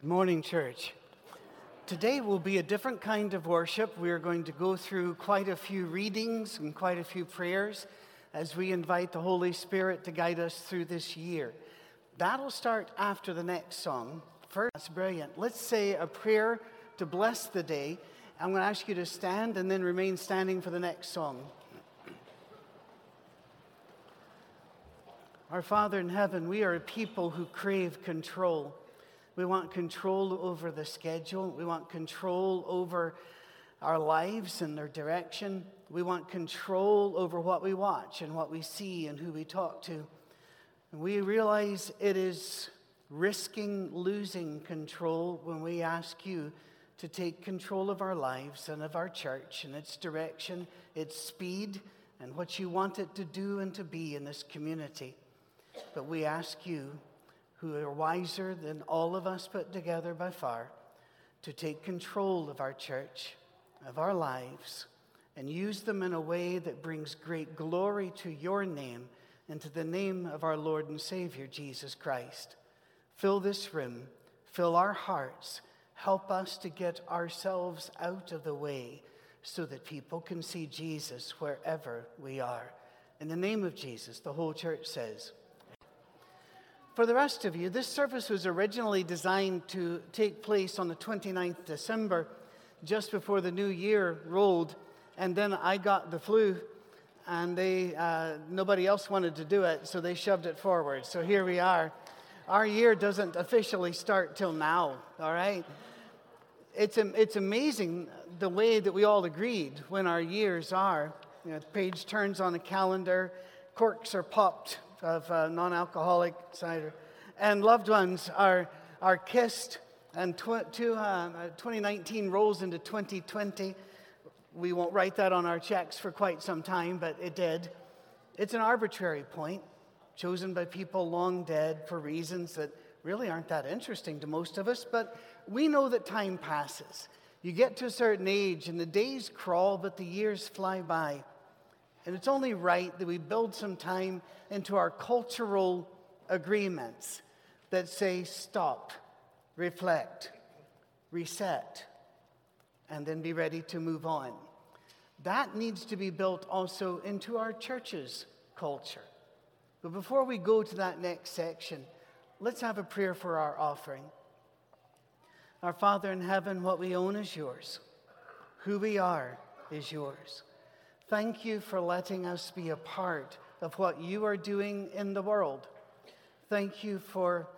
Good morning, church. Today will be a different kind of worship. We are going to go through quite a few readings and quite a few prayers as we invite the Holy Spirit to guide us through this year. That'll start after the next song. First, that's brilliant. Let's say a prayer to bless the day. I'm going to ask you to stand and then remain standing for the next song. Our Father in heaven, we are a people who crave control. We want control over the schedule. We want control over our lives and their direction. We want control over what we watch and what we see and who we talk to. And we realize it is risking losing control when we ask you to take control of our lives and of our church and its direction, its speed, and what you want it to do and to be in this community. But we ask you who are wiser than all of us put together by far, to take control of our church, of our lives, and use them in a way that brings great glory to your name and to the name of our Lord and Savior, Jesus Christ. Fill this room, fill our hearts, help us to get ourselves out of the way so that people can see Jesus wherever we are. In the name of Jesus, the whole church says, for the rest of you, this service was originally designed to take place on the 29th December, just before the new year rolled, and then I got the flu, and they uh, nobody else wanted to do it, so they shoved it forward. So here we are. Our year doesn't officially start till now. All right. It's it's amazing the way that we all agreed when our years are. You know, the page turns on the calendar, corks are popped of uh, non alcoholic cider. And loved ones are, are kissed, and tw- to, uh, 2019 rolls into 2020. We won't write that on our checks for quite some time, but it did. It's an arbitrary point chosen by people long dead for reasons that really aren't that interesting to most of us, but we know that time passes. You get to a certain age and the days crawl, but the years fly by. And it's only right that we build some time into our cultural agreements that say stop, reflect, reset, and then be ready to move on. That needs to be built also into our church's culture. But before we go to that next section, let's have a prayer for our offering. Our Father in heaven, what we own is yours. Who we are is yours. Thank you for letting us be a part of what you are doing in the world. Thank you for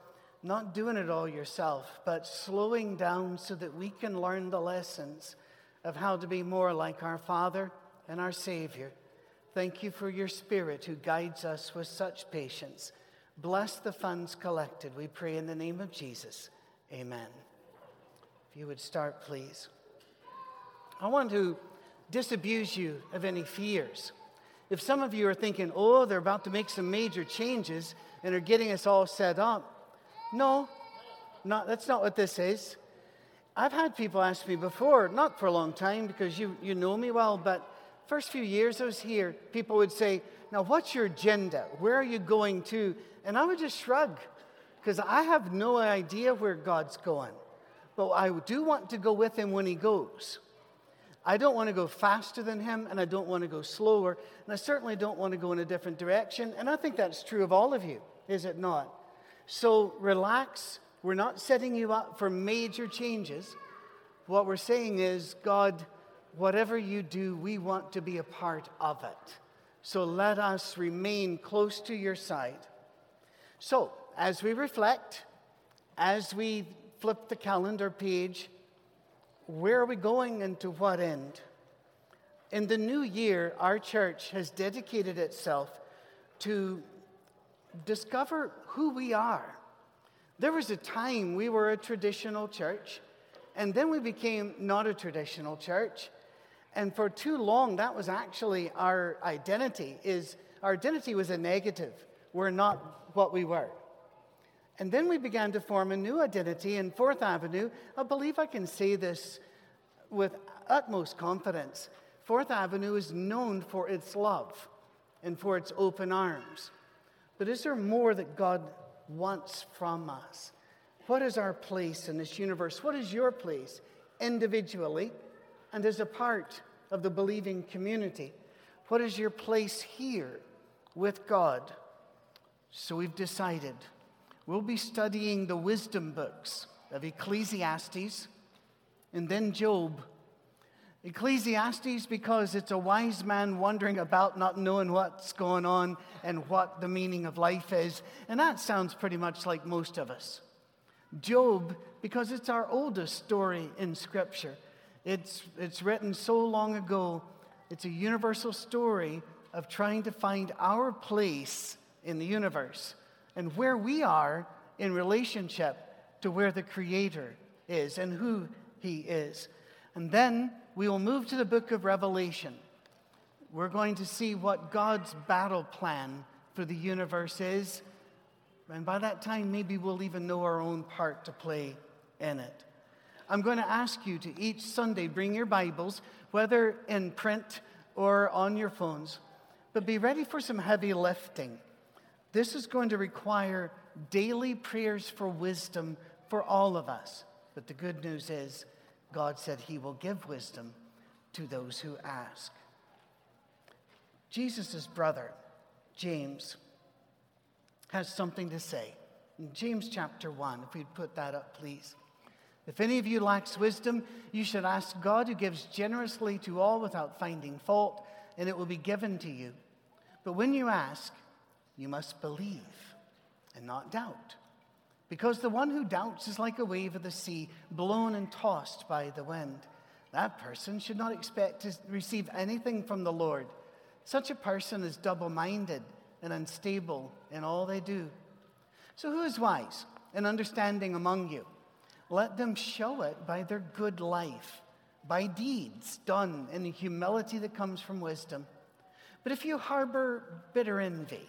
not doing it all yourself, but slowing down so that we can learn the lessons of how to be more like our Father and our Savior. Thank you for your Spirit who guides us with such patience. Bless the funds collected, we pray in the name of Jesus. Amen. If you would start, please. I want to disabuse you of any fears. If some of you are thinking, oh, they're about to make some major changes and are getting us all set up, no, not, that's not what this is. I've had people ask me before, not for a long time because you, you know me well, but first few years I was here, people would say, Now, what's your agenda? Where are you going to? And I would just shrug because I have no idea where God's going. But I do want to go with him when he goes. I don't want to go faster than him, and I don't want to go slower, and I certainly don't want to go in a different direction. And I think that's true of all of you, is it not? So relax. We're not setting you up for major changes. What we're saying is, God, whatever you do, we want to be a part of it. So let us remain close to your side. So, as we reflect, as we flip the calendar page, where are we going and to what end? In the new year, our church has dedicated itself to discover who we are. There was a time we were a traditional church, and then we became not a traditional church. And for too long, that was actually our identity. Is our identity was a negative. We're not what we were. And then we began to form a new identity in Fourth Avenue. I believe I can say this with utmost confidence. Fourth Avenue is known for its love and for its open arms. But is there more that God wants from us? What is our place in this universe? What is your place individually and as a part of the believing community? What is your place here with God? So we've decided we'll be studying the wisdom books of Ecclesiastes and then Job. Ecclesiastes, because it's a wise man wandering about not knowing what's going on and what the meaning of life is. And that sounds pretty much like most of us. Job, because it's our oldest story in Scripture. It's, it's written so long ago, it's a universal story of trying to find our place in the universe and where we are in relationship to where the Creator is and who He is. And then we will move to the book of Revelation. We're going to see what God's battle plan for the universe is. And by that time, maybe we'll even know our own part to play in it. I'm going to ask you to each Sunday bring your Bibles, whether in print or on your phones, but be ready for some heavy lifting. This is going to require daily prayers for wisdom for all of us. But the good news is, God said He will give wisdom to those who ask. Jesus' brother, James, has something to say. In James chapter 1, if we'd put that up, please. If any of you lacks wisdom, you should ask God who gives generously to all without finding fault, and it will be given to you. But when you ask, you must believe and not doubt. Because the one who doubts is like a wave of the sea, blown and tossed by the wind. That person should not expect to receive anything from the Lord. Such a person is double minded and unstable in all they do. So, who is wise and understanding among you? Let them show it by their good life, by deeds done in the humility that comes from wisdom. But if you harbor bitter envy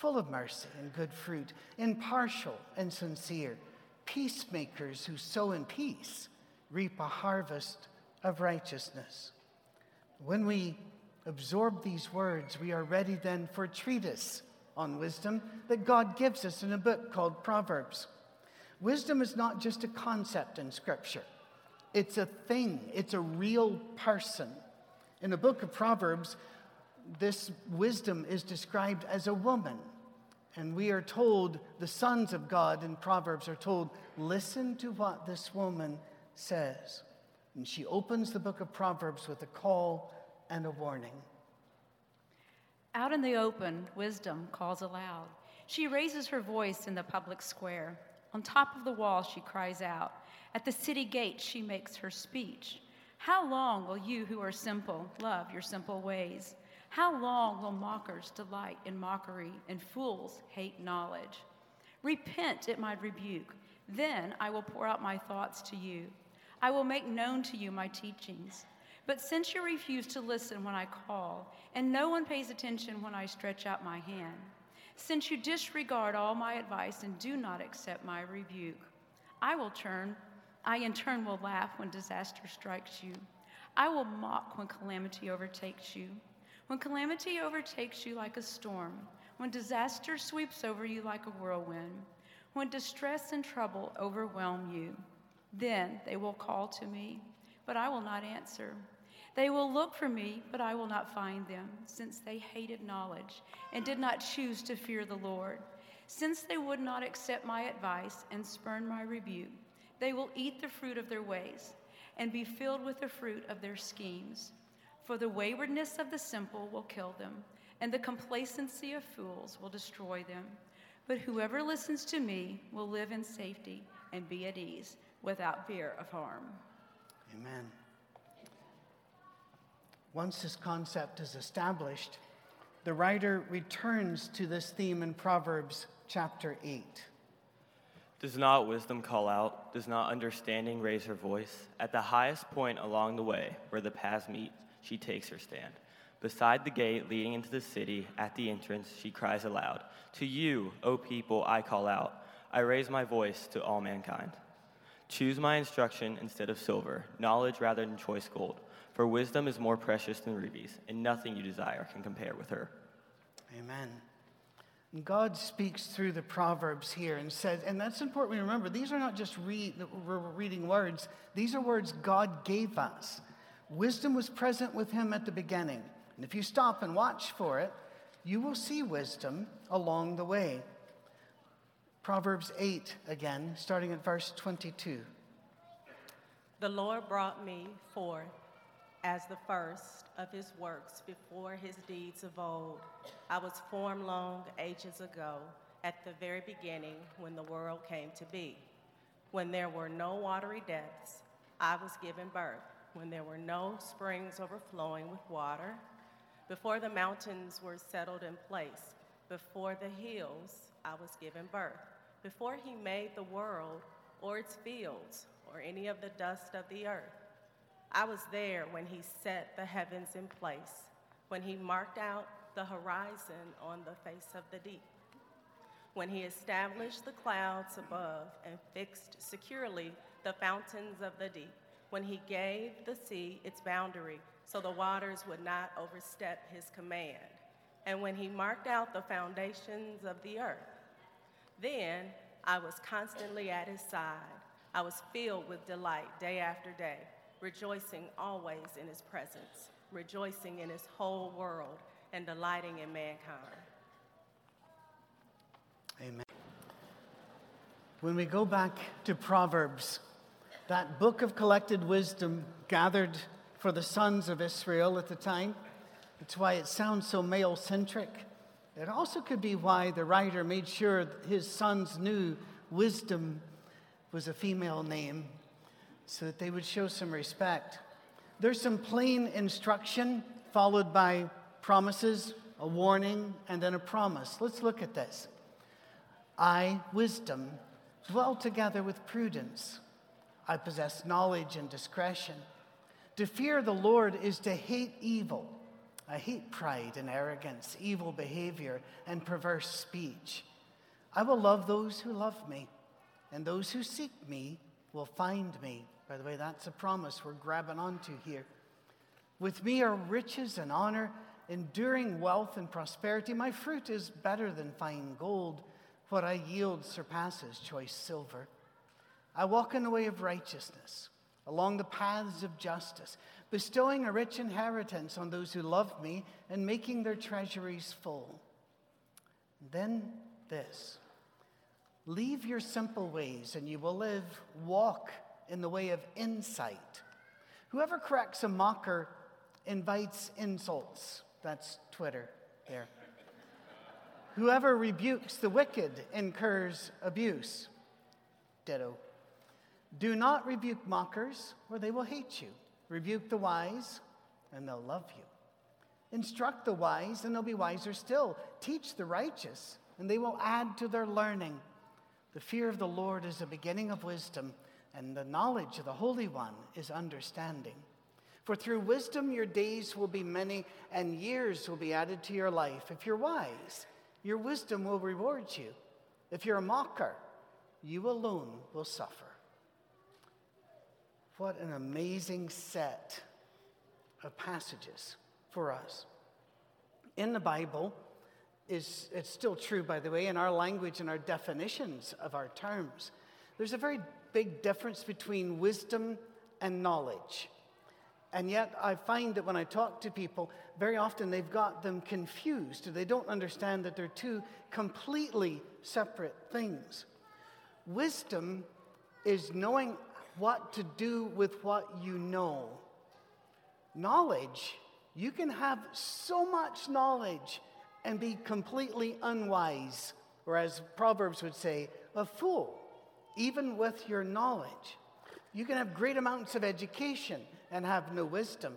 full of mercy and good fruit, impartial and sincere peacemakers who sow in peace reap a harvest of righteousness. When we absorb these words, we are ready then for a treatise on wisdom that God gives us in a book called Proverbs. Wisdom is not just a concept in Scripture, it's a thing, it's a real person. In the book of Proverbs, this wisdom is described as a woman and we are told, the sons of God in Proverbs are told, listen to what this woman says. And she opens the book of Proverbs with a call and a warning. Out in the open, wisdom calls aloud. She raises her voice in the public square. On top of the wall, she cries out. At the city gate, she makes her speech. How long will you who are simple love your simple ways? How long will mockers delight in mockery and fools hate knowledge? Repent at my rebuke. Then I will pour out my thoughts to you. I will make known to you my teachings. But since you refuse to listen when I call, and no one pays attention when I stretch out my hand, since you disregard all my advice and do not accept my rebuke, I will turn, I in turn will laugh when disaster strikes you. I will mock when calamity overtakes you. When calamity overtakes you like a storm, when disaster sweeps over you like a whirlwind, when distress and trouble overwhelm you, then they will call to me, but I will not answer. They will look for me, but I will not find them, since they hated knowledge and did not choose to fear the Lord. Since they would not accept my advice and spurn my rebuke, they will eat the fruit of their ways and be filled with the fruit of their schemes. For the waywardness of the simple will kill them, and the complacency of fools will destroy them. But whoever listens to me will live in safety and be at ease without fear of harm. Amen. Once this concept is established, the writer returns to this theme in Proverbs chapter 8. Does not wisdom call out? Does not understanding raise her voice? At the highest point along the way, where the paths meet, she takes her stand. Beside the gate leading into the city, at the entrance, she cries aloud To you, O people, I call out. I raise my voice to all mankind. Choose my instruction instead of silver, knowledge rather than choice gold. For wisdom is more precious than rubies, and nothing you desire can compare with her. Amen. God speaks through the Proverbs here and says, and that's important we remember, these are not just read, we're reading words, these are words God gave us. Wisdom was present with him at the beginning. And if you stop and watch for it, you will see wisdom along the way. Proverbs 8 again, starting at verse 22. The Lord brought me forth as the first of his works before his deeds of old. I was formed long ages ago, at the very beginning when the world came to be. When there were no watery depths, I was given birth. When there were no springs overflowing with water, before the mountains were settled in place, before the hills, I was given birth. Before he made the world or its fields or any of the dust of the earth, I was there when he set the heavens in place, when he marked out the horizon on the face of the deep, when he established the clouds above and fixed securely the fountains of the deep, when he gave the sea its boundary so the waters would not overstep his command. And when he marked out the foundations of the earth, then I was constantly at his side. I was filled with delight day after day, rejoicing always in his presence, rejoicing in his whole world, and delighting in mankind. Amen. When we go back to Proverbs, that book of collected wisdom gathered for the sons of Israel at the time. That's why it sounds so male centric. It also could be why the writer made sure his sons knew wisdom was a female name so that they would show some respect. There's some plain instruction followed by promises, a warning, and then a promise. Let's look at this. I, wisdom, dwell together with prudence. I possess knowledge and discretion. To fear the Lord is to hate evil. I hate pride and arrogance, evil behavior, and perverse speech. I will love those who love me, and those who seek me will find me. By the way, that's a promise we're grabbing onto here. With me are riches and honor, enduring wealth and prosperity. My fruit is better than fine gold. What I yield surpasses choice silver. I walk in the way of righteousness along the paths of justice, bestowing a rich inheritance on those who love me and making their treasuries full. then this leave your simple ways and you will live, walk in the way of insight. Whoever corrects a mocker invites insults. That's Twitter there. Whoever rebukes the wicked incurs abuse. Ditto. Do not rebuke mockers, or they will hate you. Rebuke the wise, and they'll love you. Instruct the wise, and they'll be wiser still. Teach the righteous, and they will add to their learning. The fear of the Lord is the beginning of wisdom, and the knowledge of the Holy One is understanding. For through wisdom your days will be many, and years will be added to your life. If you're wise, your wisdom will reward you. If you're a mocker, you alone will suffer. What an amazing set of passages for us. In the Bible, is it's still true, by the way, in our language and our definitions of our terms. There's a very big difference between wisdom and knowledge. And yet, I find that when I talk to people, very often they've got them confused. They don't understand that they're two completely separate things. Wisdom is knowing what to do with what you know. Knowledge, you can have so much knowledge and be completely unwise, or as Proverbs would say, a fool, even with your knowledge. You can have great amounts of education and have no wisdom.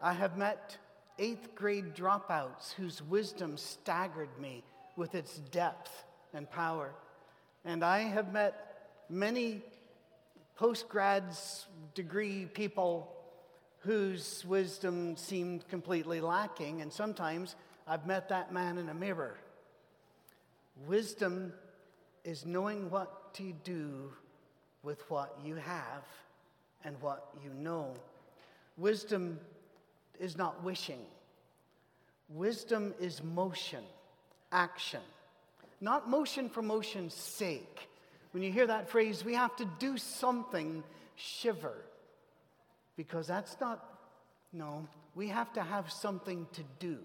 I have met eighth grade dropouts whose wisdom staggered me with its depth and power. And I have met many postgrads degree people whose wisdom seemed completely lacking, and sometimes I've met that man in a mirror. Wisdom is knowing what to do with what you have and what you know. Wisdom is not wishing, wisdom is motion, action. Not motion for motion's sake. When you hear that phrase, we have to do something, shiver. Because that's not, no, we have to have something to do,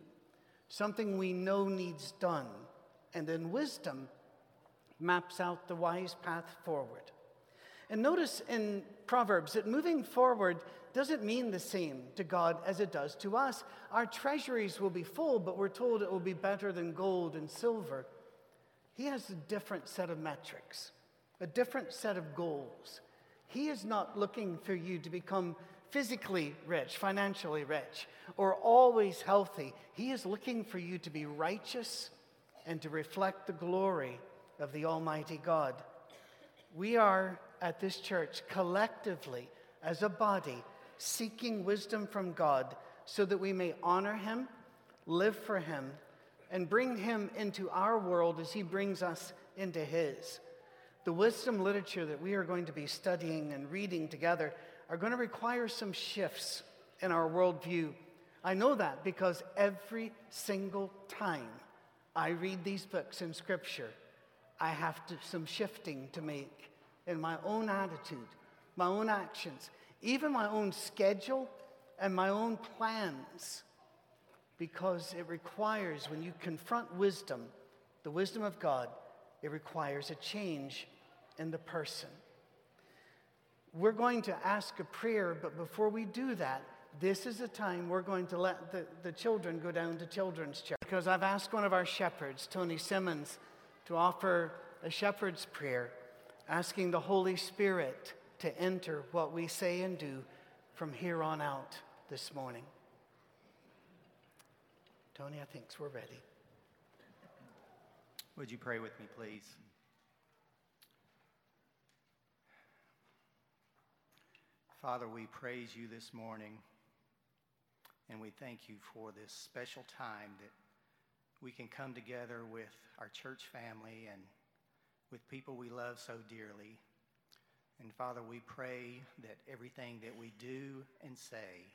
something we know needs done. And then wisdom maps out the wise path forward. And notice in Proverbs that moving forward doesn't mean the same to God as it does to us. Our treasuries will be full, but we're told it will be better than gold and silver. He has a different set of metrics, a different set of goals. He is not looking for you to become physically rich, financially rich, or always healthy. He is looking for you to be righteous and to reflect the glory of the Almighty God. We are at this church collectively, as a body, seeking wisdom from God so that we may honor Him, live for Him, and bring Him into our world as He brings us into His. The wisdom literature that we are going to be studying and reading together are going to require some shifts in our worldview. I know that because every single time I read these books in Scripture, I have to, some shifting to make in my own attitude, my own actions, even my own schedule and my own plans, because it requires, when you confront wisdom, the wisdom of God, it requires a change in the person. We're going to ask a prayer, but before we do that, this is the time we're going to let the, the children go down to children's church. Because I've asked one of our shepherds, Tony Simmons, to offer a shepherd's prayer, asking the Holy Spirit to enter what we say and do from here on out this morning. Tony, I think we're ready. Would you pray with me, please? Father, we praise you this morning, and we thank you for this special time that we can come together with our church family and with people we love so dearly. And Father, we pray that everything that we do and say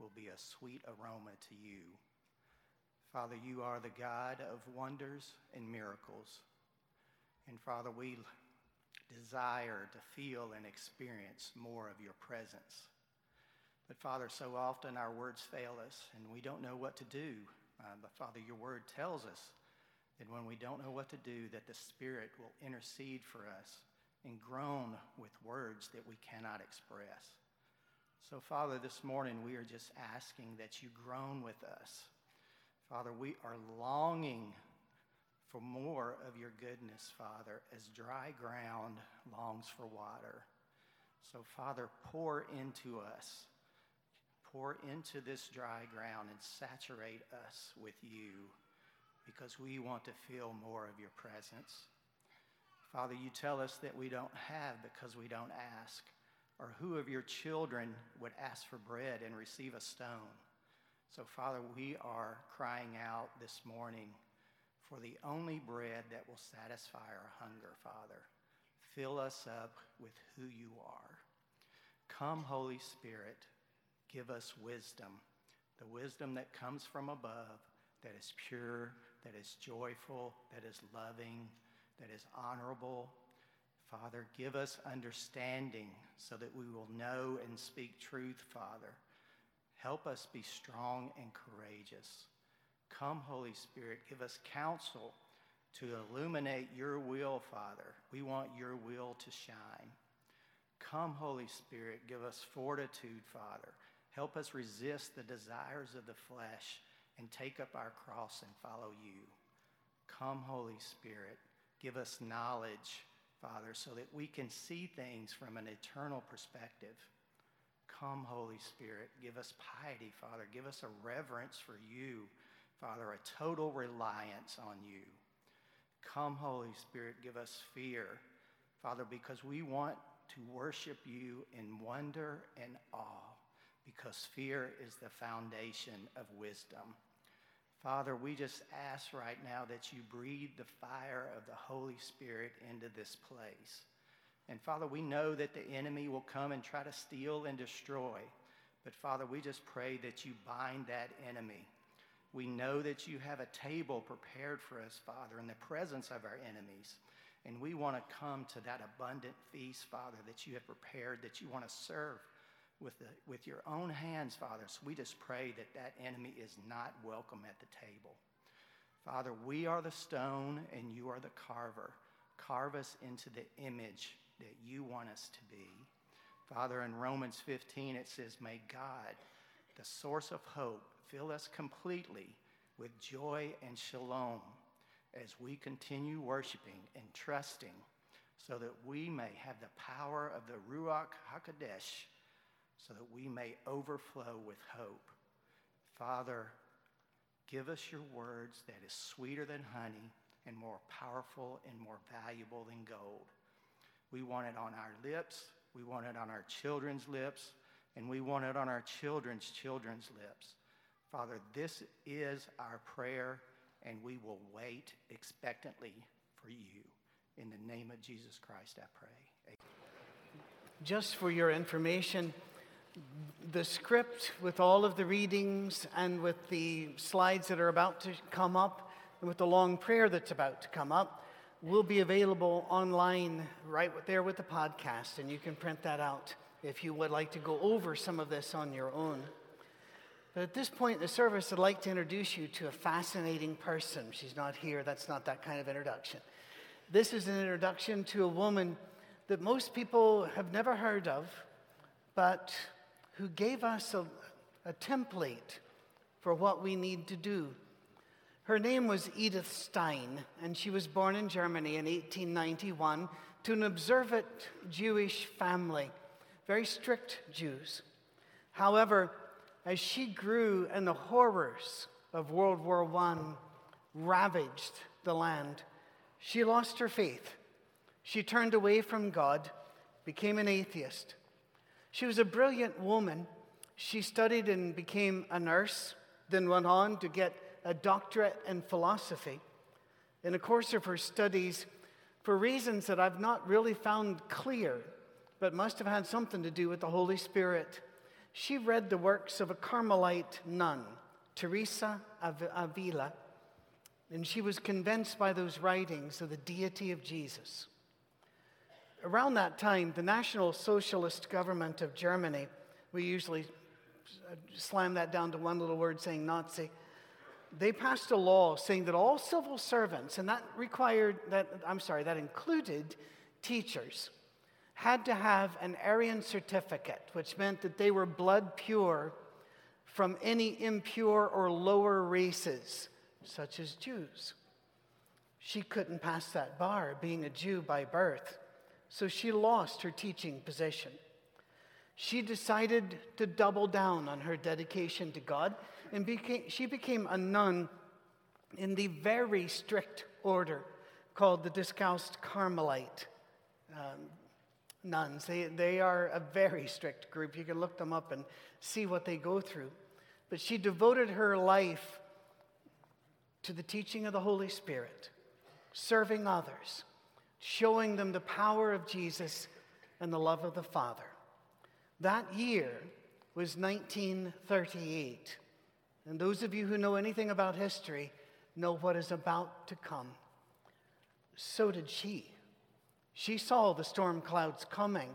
will be a sweet aroma to you. Father, you are the God of wonders and miracles. And Father, we desire to feel and experience more of your presence. But Father, so often our words fail us and we don't know what to do. Uh, but Father, your word tells us that when we don't know what to do, that the Spirit will intercede for us and groan with words that we cannot express. So, Father, this morning we are just asking that you groan with us. Father, we are longing for more of your goodness, Father, as dry ground longs for water. So, Father, pour into us. Pour into this dry ground and saturate us with you because we want to feel more of your presence. Father, you tell us that we don't have because we don't ask. Or who of your children would ask for bread and receive a stone? So, Father, we are crying out this morning for the only bread that will satisfy our hunger, Father. Fill us up with who you are. Come, Holy Spirit, give us wisdom, the wisdom that comes from above, that is pure, that is joyful, that is loving, that is honorable. Father, give us understanding so that we will know and speak truth, Father. Help us be strong and courageous. Come, Holy Spirit, give us counsel to illuminate your will, Father. We want your will to shine. Come, Holy Spirit, give us fortitude, Father. Help us resist the desires of the flesh and take up our cross and follow you. Come, Holy Spirit, give us knowledge, Father, so that we can see things from an eternal perspective. Come, Holy Spirit, give us piety, Father. Give us a reverence for you Father, a total reliance on you. Come, Holy Spirit, give us fear, Father, because we want to worship you in wonder and awe, because fear is the foundation of wisdom. Father, we just ask right now that you breathe the fire of the Holy Spirit into this place. And Father, we know that the enemy will come and try to steal and destroy. But Father, we just pray that you bind that enemy. We know that you have a table prepared for us, Father, in the presence of our enemies. And we want to come to that abundant feast, Father, that you have prepared, that you want to serve with, the, with your own hands, Father. So we just pray that that enemy is not welcome at the table. Father, we are the stone and you are the carver. Carve us into the image that you want us to be. Father, in Romans 15, it says, May God, the source of hope, fill us completely with joy and shalom as we continue worshiping and trusting so that we may have the power of the Ruach HaKodesh so that we may overflow with hope. Father, give us your words that is sweeter than honey and more powerful and more valuable than gold. We want it on our lips, we want it on our children's lips, and we want it on our children's children's lips. Father, this is our prayer, and we will wait expectantly for you. In the name of Jesus Christ, I pray. Amen. Just for your information, the script with all of the readings and with the slides that are about to come up and with the long prayer that's about to come up will be available online right there with the podcast, and you can print that out if you would like to go over some of this on your own. But at this point in the service, I'd like to introduce you to a fascinating person. She's not here, that's not that kind of introduction. This is an introduction to a woman that most people have never heard of, but who gave us a, a template for what we need to do. Her name was Edith Stein, and she was born in Germany in 1891 to an observant Jewish family, very strict Jews. However, as she grew and the horrors of World War I ravaged the land, she lost her faith. She turned away from God, became an atheist, she was a brilliant woman. She studied and became a nurse, then went on to get a doctorate in philosophy. In the course of her studies, for reasons that I've not really found clear, but must have had something to do with the Holy Spirit, she read the works of a Carmelite nun, Teresa of Avila, and she was convinced by those writings of the deity of Jesus. Around that time, the National Socialist government of Germany, we usually uh, slam that down to one little word saying Nazi, they passed a law saying that all civil servants, and that required that, I'm sorry, that included teachers, had to have an Aryan certificate, which meant that they were blood pure from any impure or lower races, such as Jews. She couldn't pass that bar, being a Jew by birth so she lost her teaching position. She decided to double down on her dedication to God, and became, she became a nun in the very strict order called the Discalced Carmelite um, nuns. They, they are a very strict group. You can look them up and see what they go through. But she devoted her life to the teaching of the Holy Spirit, serving others showing them the power of Jesus and the love of the Father. That year was 1938. And those of you who know anything about history know what is about to come. So did she. She saw the storm clouds coming,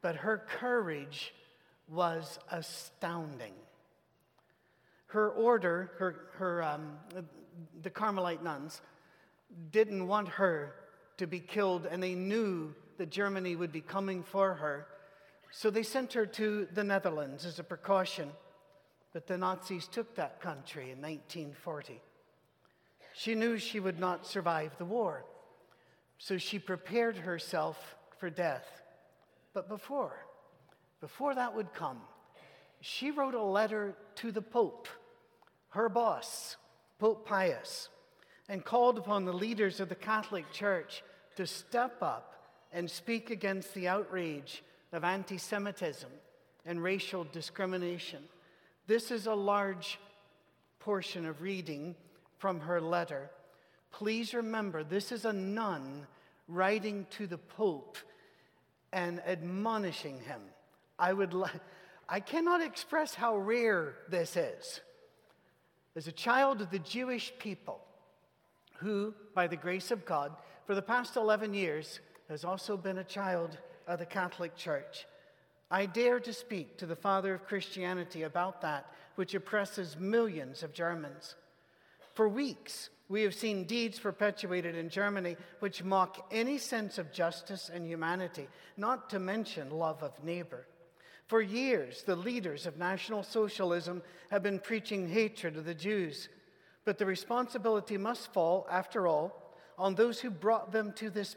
but her courage was astounding. Her order, her, her, um, the Carmelite nuns, didn't want her to be killed, and they knew that Germany would be coming for her. So they sent her to the Netherlands as a precaution. But the Nazis took that country in 1940. She knew she would not survive the war. So she prepared herself for death. But before, before that would come, she wrote a letter to the Pope, her boss, Pope Pius, and called upon the leaders of the Catholic Church to step up and speak against the outrage of anti Semitism and racial discrimination. This is a large portion of reading from her letter. Please remember, this is a nun writing to the Pope and admonishing him. I would li- I cannot express how rare this is. As a child of the Jewish people, who, by the grace of God, for the past 11 years, has also been a child of the Catholic Church, I dare to speak to the father of Christianity about that which oppresses millions of Germans. For weeks, we have seen deeds perpetuated in Germany which mock any sense of justice and humanity, not to mention love of neighbor. For years, the leaders of National Socialism have been preaching hatred of the Jews. But the responsibility must fall, after all, on those who brought them to this.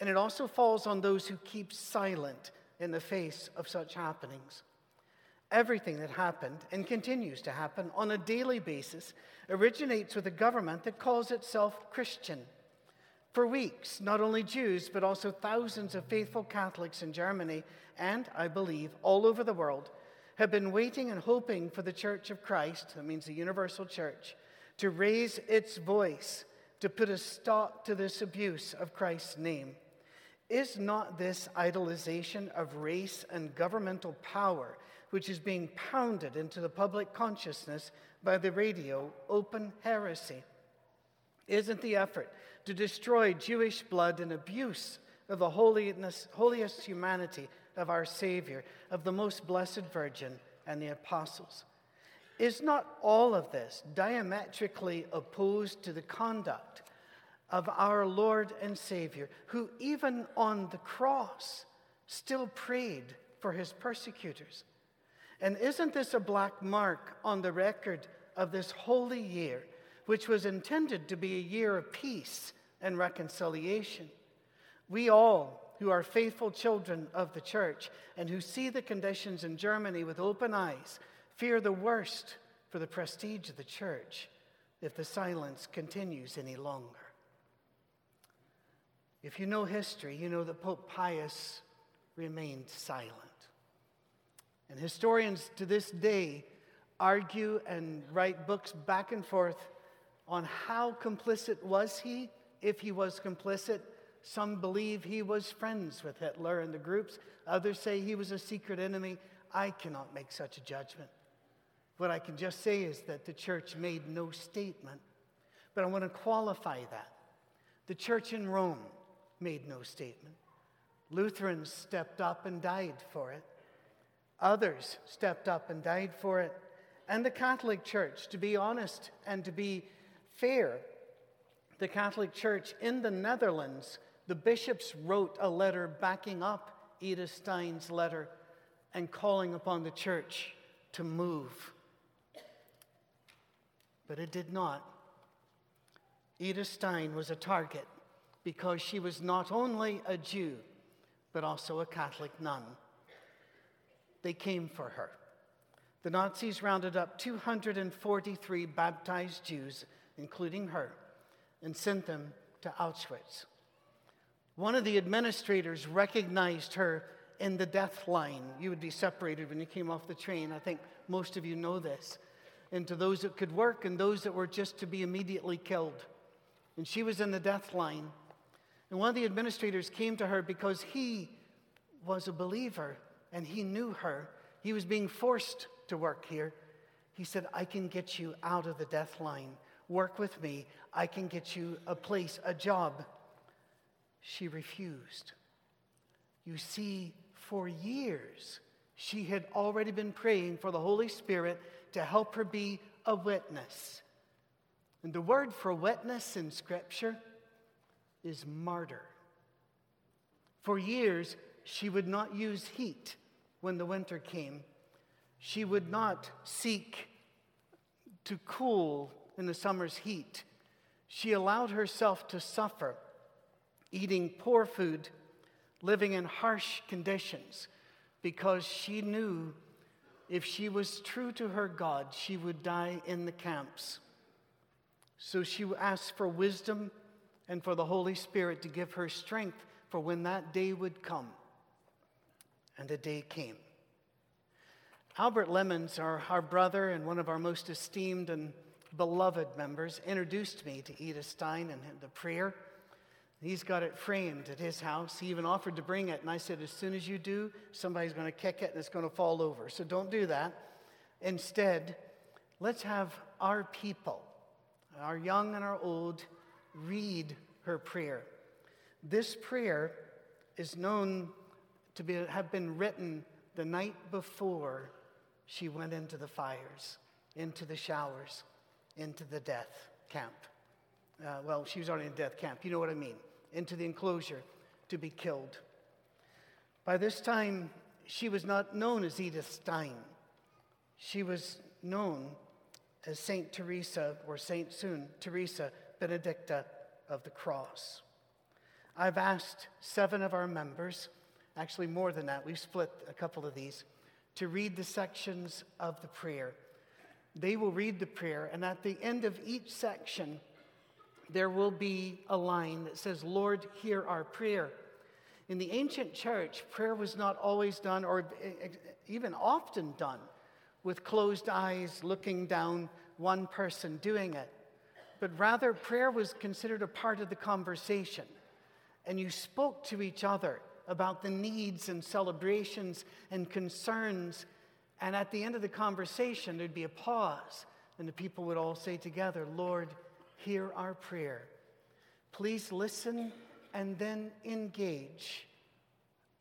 And it also falls on those who keep silent in the face of such happenings. Everything that happened and continues to happen on a daily basis originates with a government that calls itself Christian. For weeks, not only Jews, but also thousands of faithful Catholics in Germany and, I believe, all over the world have been waiting and hoping for the Church of Christ, that means the universal church, to raise its voice to put a stop to this abuse of Christ's name. Is not this idolization of race and governmental power, which is being pounded into the public consciousness by the radio, open heresy? Isn't the effort to destroy Jewish blood an abuse of the holiness, holiest humanity of our Savior, of the most blessed Virgin and the apostles? Is not all of this diametrically opposed to the conduct of our Lord and Savior, who even on the cross still prayed for his persecutors? And isn't this a black mark on the record of this holy year, which was intended to be a year of peace and reconciliation? We all, who are faithful children of the church and who see the conditions in Germany with open eyes, fear the worst for the prestige of the church if the silence continues any longer. If you know history, you know that Pope Pius remained silent. And historians to this day argue and write books back and forth on how complicit was he, if he was complicit. Some believe he was friends with Hitler and the groups. Others say he was a secret enemy. I cannot make such a judgment. What I can just say is that the church made no statement. But I want to qualify that. The church in Rome made no statement. Lutherans stepped up and died for it. Others stepped up and died for it. And the Catholic Church, to be honest and to be fair, the Catholic Church in the Netherlands, the bishops wrote a letter backing up Edith Stein's letter and calling upon the church to move. But it did not. Edith Stein was a target because she was not only a Jew, but also a Catholic nun. They came for her. The Nazis rounded up 243 baptized Jews, including her, and sent them to Auschwitz. One of the administrators recognized her in the death line. You would be separated when you came off the train. I think most of you know this. Into those that could work and those that were just to be immediately killed. And she was in the death line. And one of the administrators came to her because he was a believer and he knew her. He was being forced to work here. He said, I can get you out of the death line. Work with me. I can get you a place, a job. She refused. You see, for years, she had already been praying for the Holy Spirit to help her be a witness. And the word for witness in Scripture is martyr. For years, she would not use heat when the winter came. She would not seek to cool in the summer's heat. She allowed herself to suffer, eating poor food, living in harsh conditions, because she knew if she was true to her God, she would die in the camps. So she asked for wisdom and for the Holy Spirit to give her strength for when that day would come. And the day came. Albert Lemons, our, our brother and one of our most esteemed and beloved members, introduced me to Edith Stein and the prayer. He's got it framed at his house. He even offered to bring it, and I said, As soon as you do, somebody's going to kick it and it's going to fall over. So don't do that. Instead, let's have our people, our young and our old, read her prayer. This prayer is known to be, have been written the night before she went into the fires, into the showers, into the death camp. Uh, well, she was already in death camp, you know what I mean, into the enclosure to be killed. By this time, she was not known as Edith Stein. She was known as Saint Teresa, or Saint soon, Teresa Benedicta of the Cross. I've asked seven of our members, actually more than that, we've split a couple of these, to read the sections of the prayer. They will read the prayer, and at the end of each section, there will be a line that says, Lord, hear our prayer. In the ancient church, prayer was not always done, or even often done, with closed eyes, looking down, one person doing it. But rather, prayer was considered a part of the conversation. And you spoke to each other about the needs and celebrations and concerns. And at the end of the conversation, there'd be a pause, and the people would all say together, Lord, hear our prayer. Please listen and then engage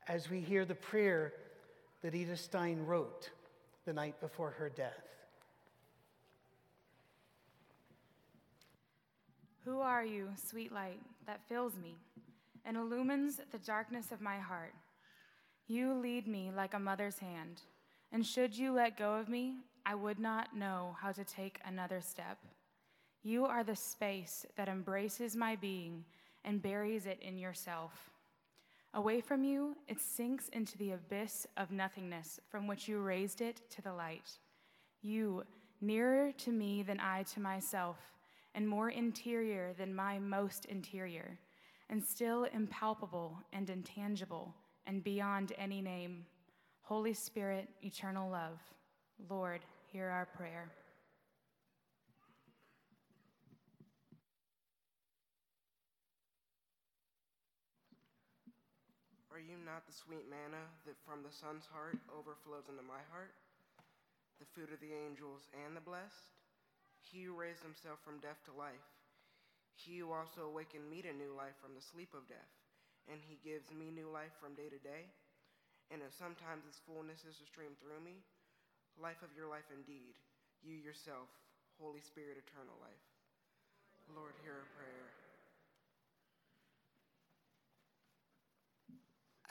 as we hear the prayer that Edith Stein wrote the night before her death. Who are you, sweet light, that fills me? And illumines the darkness of my heart. You lead me like a mother's hand, and should you let go of me, I would not know how to take another step. You are the space that embraces my being and buries it in yourself. Away from you, it sinks into the abyss of nothingness from which you raised it to the light. You, nearer to me than I to myself, and more interior than my most interior and still impalpable and intangible and beyond any name. Holy Spirit, eternal love, Lord, hear our prayer. Are you not the sweet manna that from the Son's heart overflows into my heart? The food of the angels and the blessed? He who raised himself from death to life he who also awakened me to new life from the sleep of death, and he gives me new life from day to day. And if sometimes his fullness is to stream through me, life of your life indeed, you yourself, Holy Spirit, eternal life. Lord, hear our prayer.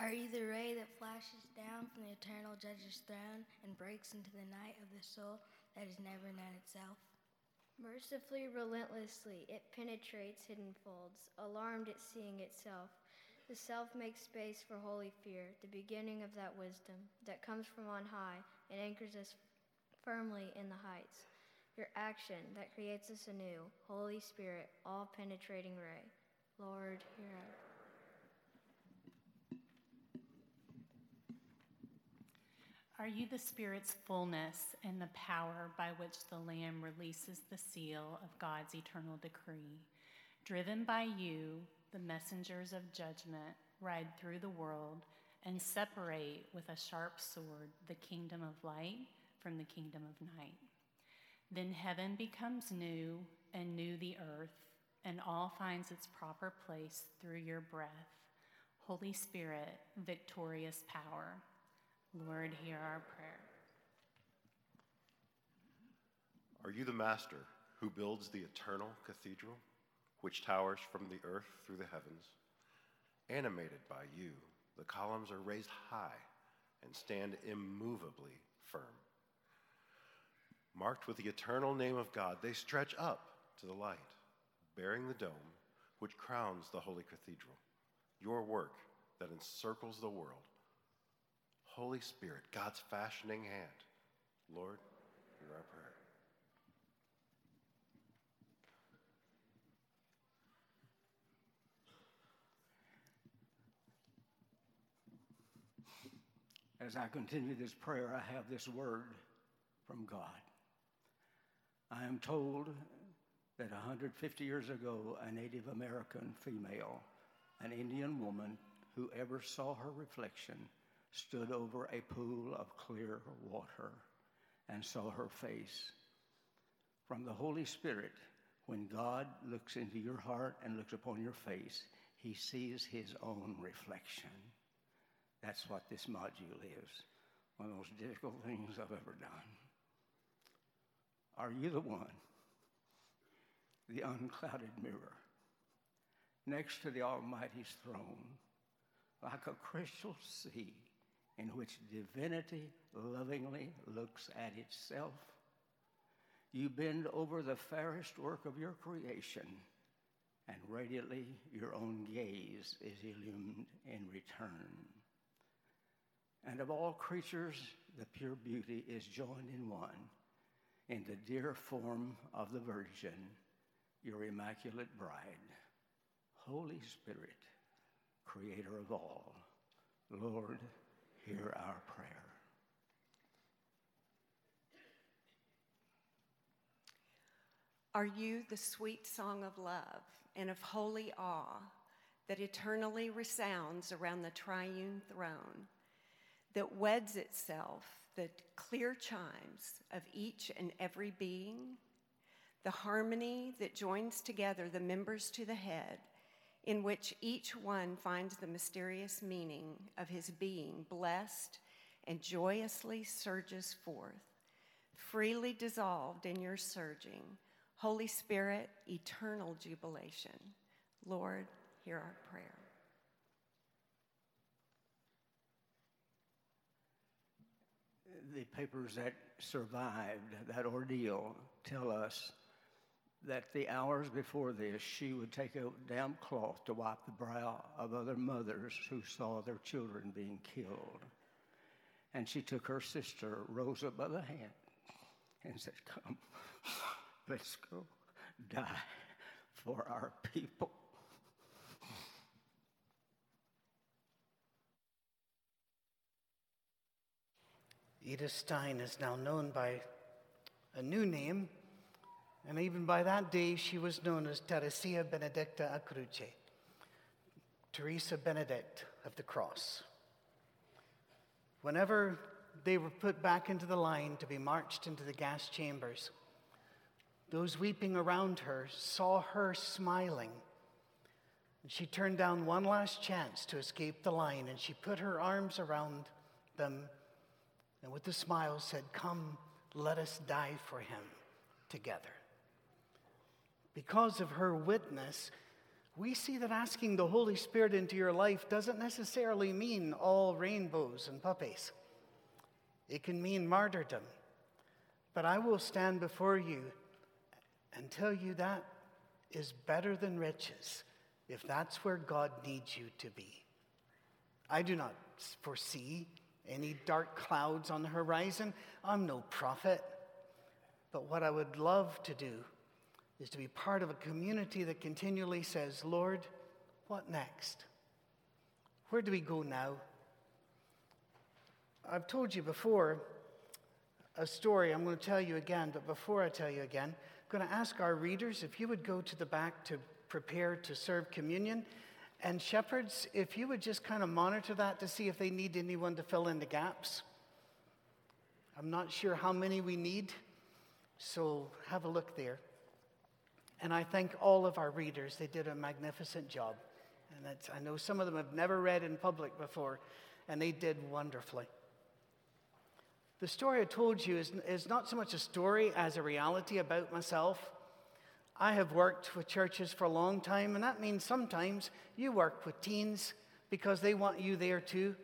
Are you the ray that flashes down from the eternal judge's throne and breaks into the night of the soul that has never known itself? Mercifully, relentlessly, it penetrates hidden folds, alarmed at seeing itself. The self makes space for holy fear, the beginning of that wisdom that comes from on high and anchors us firmly in the heights. Your action that creates us anew, Holy Spirit, all penetrating ray. Lord, hear our Are you the Spirit's fullness and the power by which the Lamb releases the seal of God's eternal decree? Driven by you, the messengers of judgment ride through the world and separate with a sharp sword the kingdom of light from the kingdom of night. Then heaven becomes new, and new the earth, and all finds its proper place through your breath. Holy Spirit, victorious power. Lord, hear our prayer. Are you the master who builds the eternal cathedral, which towers from the earth through the heavens? Animated by you, the columns are raised high and stand immovably firm. Marked with the eternal name of God, they stretch up to the light, bearing the dome which crowns the holy cathedral, your work that encircles the world Holy Spirit, God's fashioning hand, Lord, hear our prayer. As I continue this prayer, I have this word from God. I am told that 150 years ago, a Native American female, an Indian woman, whoever saw her reflection, stood over a pool of clear water and saw her face. From the Holy Spirit, when God looks into your heart and looks upon your face, he sees his own reflection. That's what this module is. One of the most difficult things I've ever done. Are you the one? The unclouded mirror next to the Almighty's throne, like a crystal sea in which divinity lovingly looks at itself. You bend over the fairest work of your creation, and radiantly your own gaze is illumined in return. And of all creatures, the pure beauty is joined in one, in the dear form of the Virgin, your immaculate bride. Holy Spirit, creator of all, Lord, hear our prayer. Are you the sweet song of love and of holy awe that eternally resounds around the triune throne, that weds itself the clear chimes of each and every being, the harmony that joins together the members to the head in which each one finds the mysterious meaning of his being blessed and joyously surges forth, freely dissolved in your surging. Holy Spirit, eternal jubilation. Lord, hear our prayer. The papers that survived that ordeal tell us that the hours before this, she would take a damp cloth to wipe the brow of other mothers who saw their children being killed. And she took her sister, Rosa, by the hand and said, Come, let's go die for our people. Edith Stein is now known by a new name and even by that day, she was known as Teresia Benedicta a Croce, Teresa Benedict of the Cross. Whenever they were put back into the line to be marched into the gas chambers, those weeping around her saw her smiling. And she turned down one last chance to escape the line, and she put her arms around them and with a smile said, Come, let us die for him together because of her witness, we see that asking the Holy Spirit into your life doesn't necessarily mean all rainbows and puppies. It can mean martyrdom. But I will stand before you and tell you that is better than riches if that's where God needs you to be. I do not foresee any dark clouds on the horizon. I'm no prophet. But what I would love to do is to be part of a community that continually says, Lord, what next? Where do we go now? I've told you before a story I'm going to tell you again, but before I tell you again, I'm going to ask our readers if you would go to the back to prepare to serve communion. And shepherds, if you would just kind of monitor that to see if they need anyone to fill in the gaps. I'm not sure how many we need, so have a look there. And I thank all of our readers. They did a magnificent job. And I know some of them have never read in public before, and they did wonderfully. The story I told you is, is not so much a story as a reality about myself. I have worked with churches for a long time, and that means sometimes you work with teens because they want you there too.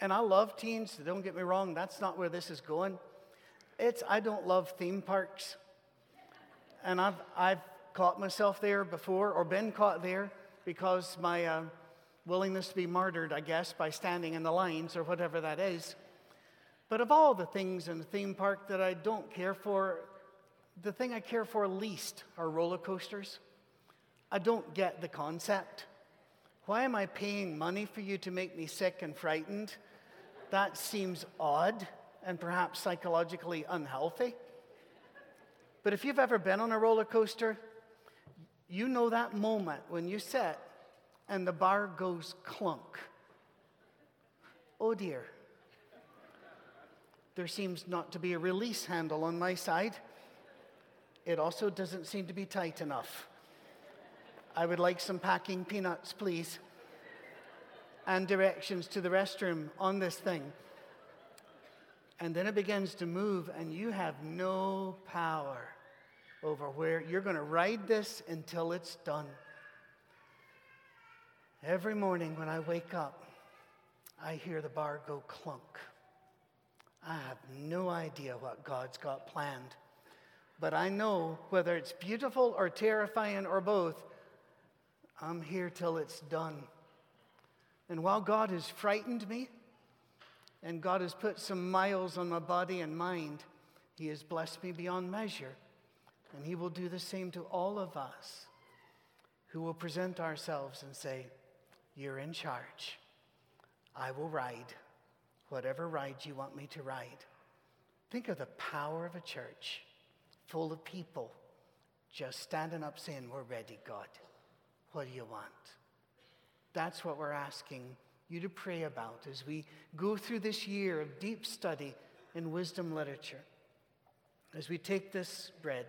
And I love teens, so don't get me wrong, that's not where this is going. It's I don't love theme parks. And I've, I've caught myself there before or been caught there because my uh, willingness to be martyred, I guess, by standing in the lines or whatever that is. But of all the things in the theme park that I don't care for, the thing I care for least are roller coasters. I don't get the concept. Why am I paying money for you to make me sick and frightened? that seems odd and perhaps psychologically unhealthy. But if you've ever been on a roller coaster, you know that moment when you sit and the bar goes clunk. Oh dear. There seems not to be a release handle on my side. It also doesn't seem to be tight enough. I would like some packing peanuts, please, and directions to the restroom on this thing. And then it begins to move, and you have no power over where you're going to ride this until it's done. Every morning when I wake up, I hear the bar go clunk. I have no idea what God's got planned. But I know whether it's beautiful or terrifying or both, I'm here till it's done. And while God has frightened me, and God has put some miles on my body and mind, He has blessed me beyond measure. And He will do the same to all of us who will present ourselves and say, You're in charge. I will ride whatever ride you want me to ride. Think of the power of a church full of people just standing up saying, We're ready, God. What do you want? That's what we're asking you to pray about as we go through this year of deep study in wisdom literature. As we take this bread,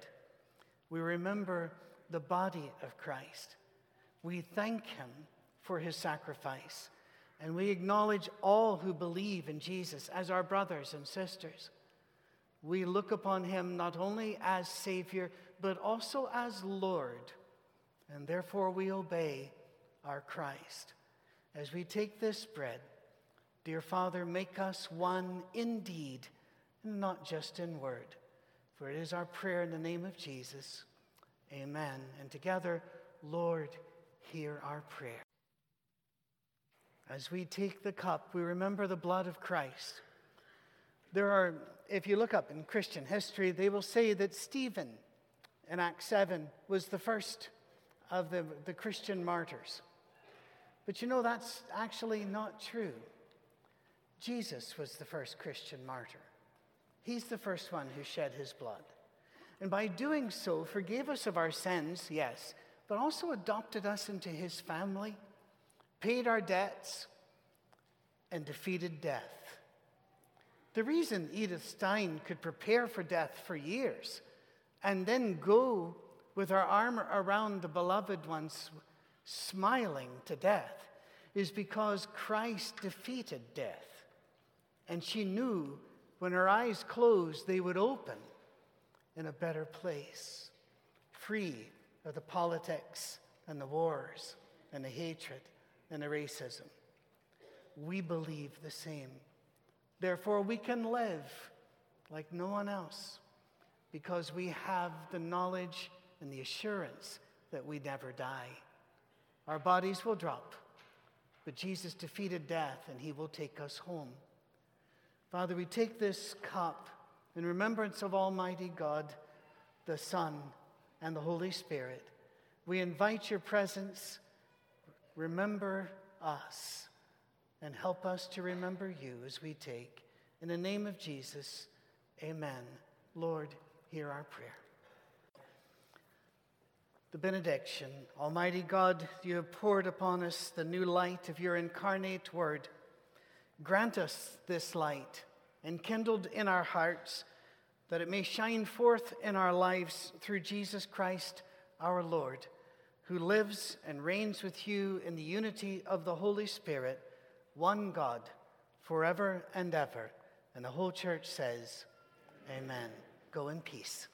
we remember the body of Christ. We thank him for his sacrifice. And we acknowledge all who believe in Jesus as our brothers and sisters. We look upon him not only as Savior, but also as Lord. And therefore we obey our Christ. As we take this bread, dear Father, make us one in deed, not just in word. For it is our prayer in the name of Jesus. Amen. And together, Lord, hear our prayer. As we take the cup, we remember the blood of Christ. There are, if you look up in Christian history, they will say that Stephen in Acts 7 was the first of the, the Christian martyrs. But you know, that's actually not true. Jesus was the first Christian martyr. He's the first one who shed his blood. And by doing so, forgave us of our sins, yes, but also adopted us into his family paid our debts, and defeated death. The reason Edith Stein could prepare for death for years and then go with her arm around the beloved ones, smiling to death, is because Christ defeated death. And she knew when her eyes closed, they would open in a better place, free of the politics and the wars and the hatred and the racism. We believe the same. Therefore, we can live like no one else because we have the knowledge and the assurance that we never die. Our bodies will drop, but Jesus defeated death and he will take us home. Father, we take this cup in remembrance of Almighty God, the Son, and the Holy Spirit. We invite your presence remember us and help us to remember you as we take. In the name of Jesus, amen. Lord, hear our prayer. The benediction. Almighty God, you have poured upon us the new light of your incarnate word. Grant us this light, enkindled in our hearts, that it may shine forth in our lives through Jesus Christ our Lord who lives and reigns with you in the unity of the Holy Spirit, one God, forever and ever. And the whole church says, Amen. Go in peace.